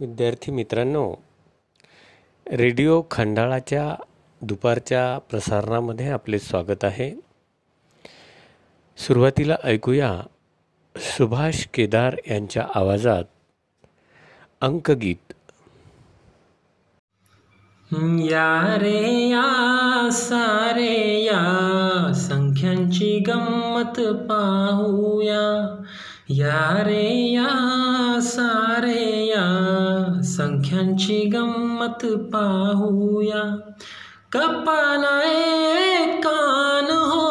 विद्यार्थी मित्रांनो रेडिओ खंडाळाच्या दुपारच्या प्रसारणामध्ये आपले स्वागत आहे. सुरुवातीला ऐकूया सुभाष केदार यांच्या आवाजात अंकगीत. या रे या सारे या संख्यांची गंमत पाहूया. या रे या सा संख्यांची गंमत पाहूया। कपाला एक कान हो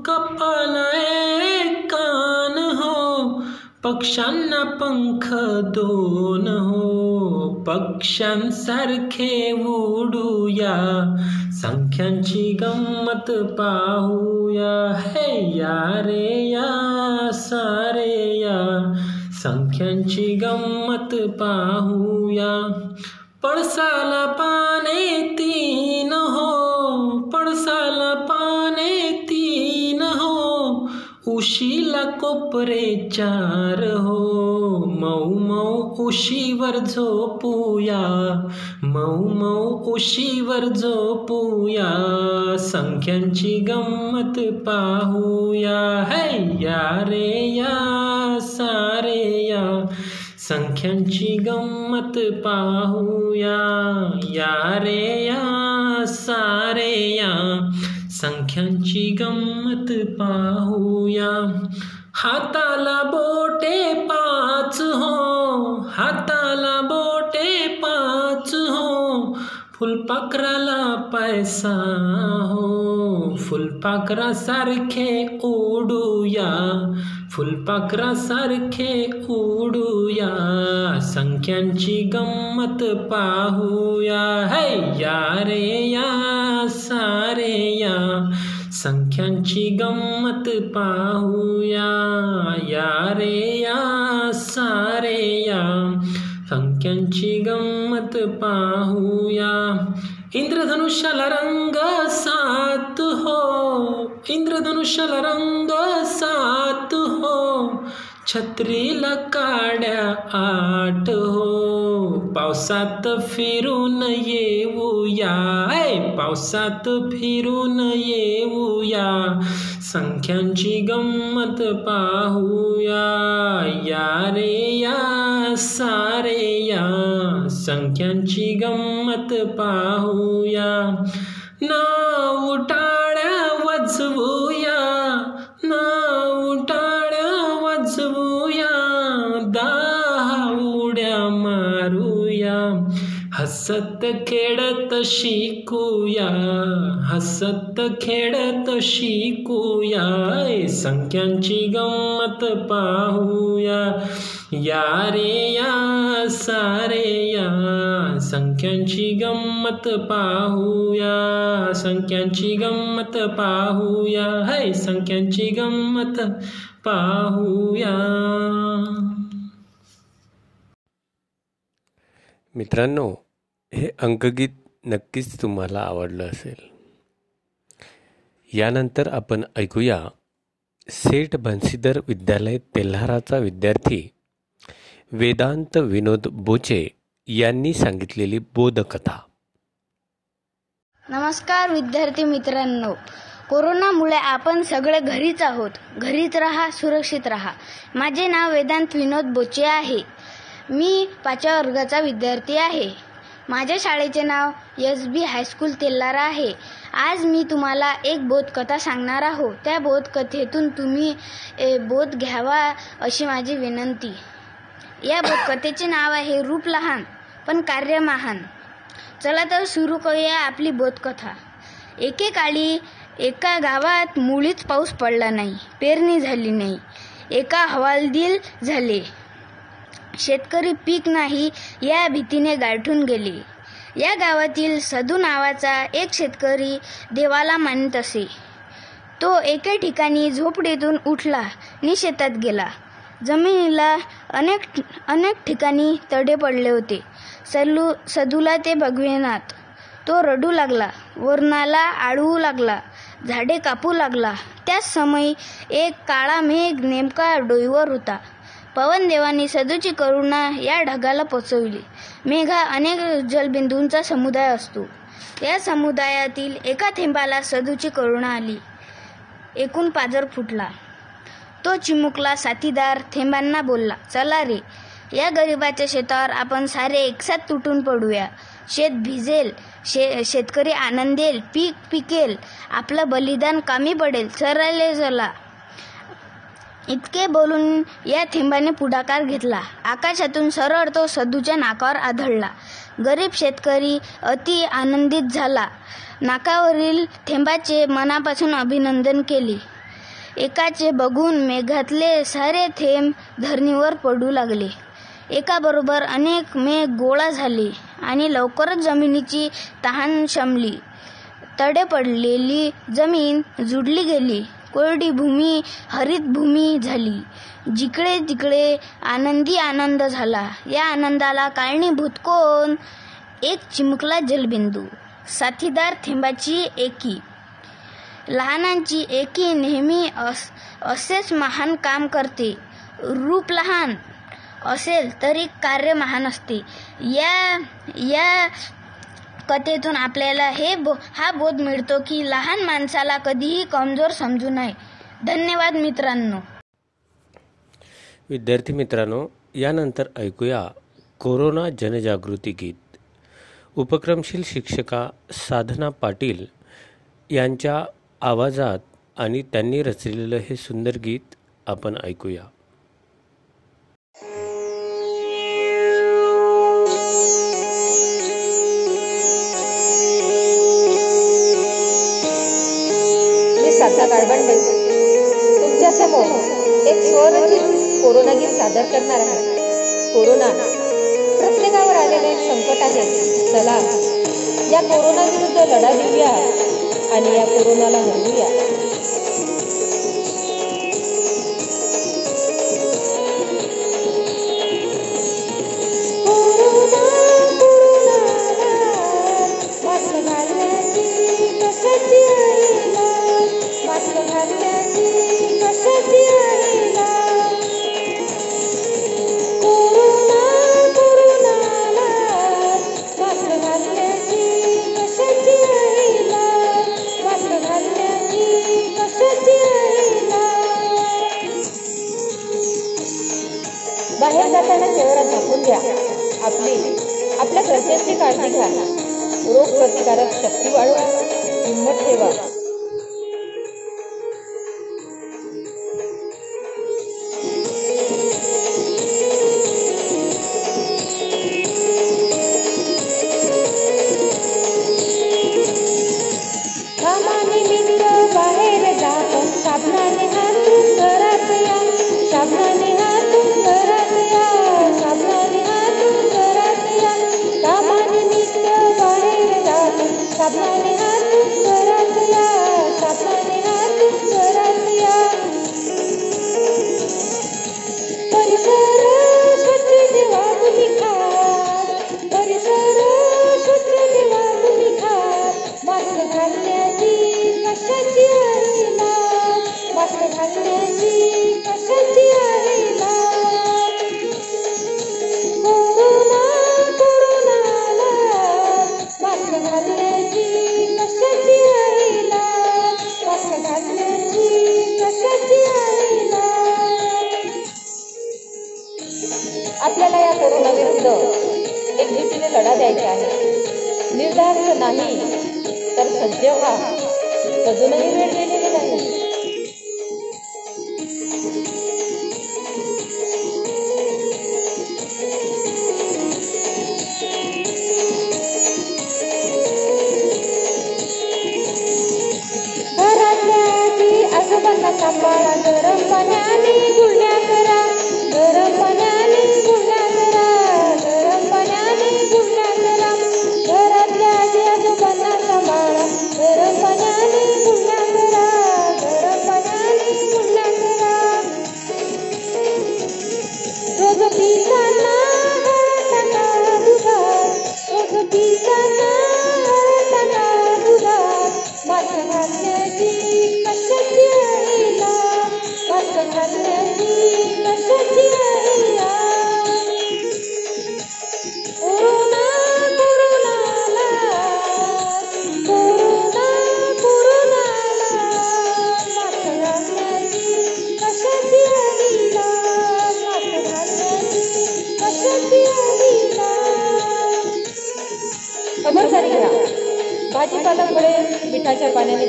कपाला एक कान हो, पक्ष्यांना पंख दोन हो पक्ष्यांसारखे उडूया। संख्यांची गंमत पाहूया, हे या रे या सारे या। संख्यांची गंमत पाहूया. पळसाला पाने तीन हो पळसाला पाने तीन हो उशीला कोपरे चार हो. मऊ मऊ उशीवर झोपूया मऊ मऊ उशीवर झोपूया. संख्यांची गंमत पाहूया. है या रे या. सारे या। संख्यांची गंमत पाहूया या। रे या, सारे या। संख्यांची गंमत पाहूया हाताला बोटे पाच हो। हाताला बोटे पाच हो। फुलपाखराला पैसा हो। फुलपाखरासारखे उडूया फुलपाखरासारखे उडूया संख्यांची गंमत पाहूया. है या रे या सारे या संख्यांची गंमत पाहूया. या रे या सारे या संख्यांची गंमत पाहूया. इंद्रधनुष्याला रंग सा इंद्रधनुष्याला रंग सात हो छत्रीला काड्या आठ हो. पावसात फिरून येऊया ऐ पावसात फिरून येऊया संख्यांची गंमत पाहूया. या रे या सारे या संख्यांची गंमत पाहूया. ना उठा हसत खेळत शिकूया हसत खेळत शिकूया संख्यांची गंमत पाहूया. या रे या सारे या संख्यांची गंमत पाहूया संख्यांची गंमत पाहूया है संख्यांची गंमत पाहूया. मित्रांनो हे अंकगीत नक्कीच तुम्हाला आवडलं असेल. यानंतर आपण ऐकूया सेठ बन्सीधर विद्यालय तेल्हाराचा विद्यार्थी वेदांत विनोद बोचे यांनी सांगितलेली बोधकथा. नमस्कार विद्यार्थी मित्रांनो. कोरोनामुळे आपण सगळे घरीच आहोत. घरीच राहा सुरक्षित राहा. माझे नाव वेदांत विनोद बोचे आहे. मी पाचव्या वर्गाचा विद्यार्थी आहे. माझ्या शाळेचे नाव S B high school Tellara आहे. आज मी तुम्हाला एक बोधकथा सांगणार आहो त्या बोधकथेतून तुम्ही बोध घ्यावा अशी माझी विनंती. या बोधकथेचे नाव आहे रूप लहान पण कार्य महान. चला तर सुरू करूया आपली बोधकथा. एकेकाळी एका गावात मुळीच पाऊस पडला नाही पेरणी झाली नाही. एका हवालदिल झाले. शेतकरी पीक नाही या भीतीने गाठून गेले. या गावातील सदू नावाचा एक शेतकरी देवाला मानत असे. तो एके ठिकाणी झोपडीतून उठला आणि शेतात गेला. जमिनीला अनेक अनेक ठिकाणी तडे पडले होते. सल्लू सदूला ते बघवेनात तो रडू लागला वरणाला आळवू लागला झाडे कापू लागला. त्याच समयी एक काळा मेघ नेमका डोईवर होता. पवनदेवांनी सदूची करुणा या ढगाला पोचवली. मेघा अनेक जलबिंदूंचा समुदाय असतो. या समुदायातील एका थेंबाला सदूची करुणा आली. एकूण पाजर फुटला. तो चिमुकला साथीदार थेंबांना बोलला चला रे या गरिबाच्या शेतावर आपण सारे एकसाथ तुटून पडूया. शेत भिजेल शे शेतकरी आनंदेल पीक पिकेल आपलं बलिदान कमी पडेल. चरायले चला. इतके बोलून या थेंबाने पुढाकार घेतला. आकाशातून सरळ तो सधूच्या नाकावर आदळला. गरीब शेतकरी अति आनंदित झाला. नाकावरील थेंबाचे मनापासून अभिनंदन केले. एकाचे बघून मेघातले सारे थेंब धरणीवर पडू लागले. एकाबरोबर अनेक मेघ गोळा झाले आणि लवकरच जमिनीची तहान शमली. तडे पडलेली जमीन जुडली गेली. कोरडी भूमी हरित भूमी झाली. जिकडे तिकडे आनंदी आनंद झाला. या आनंदाला कारणीभूत कोण? एक चिमुकला जलबिंदू. साथीदार थेंबाची एकी. लहानांची एकी नेहमी अस असेच महान काम करते. रूप लहान. असेल तरी कार्य महान असते. या या कथेतून आपल्याला हे बो हा बोध मिळतो की लहान माणसाला कधीही कमजोर समजू नये. धन्यवाद मित्रांनो. विद्यार्थी मित्रांनो यानंतर ऐकूया कोरोना जनजागृती गीत. उपक्रमशील शिक्षिका साधना पाटील यांच्या आवाजात आणि त्यांनी रचलेलं हे सुंदर गीत आपण ऐकूया. सादर करणार आहे. कोरोना. प्रत्येकावर आलेले एक संकट आहे. चला. या कोरोना विरुद्ध लढा देऊया. आणि या कोरोनाला हरवूया आपली आपल्या घरच्यांची काळजी घ्या. रोग प्रतिकारक शक्ती वाढवा. हिंमत ठेवा. बाहेर जातो साबणाने हात घरात या. साबणाने परिसर doesn't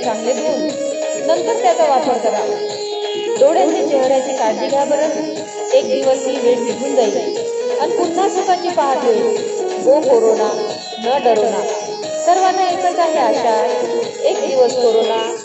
चांगले धुवून नंतर त्याचा वापर करा. डोळ्याचे चेहऱ्याची काळजी घ्या बरं. एक दिवस ही वेळ निघून जाईल. आणि पुन्हा सुखाची पहाट होईल. गो कोरोना न डरोना सर्वांना एकच आहे आशा. एक दिवस कोरोना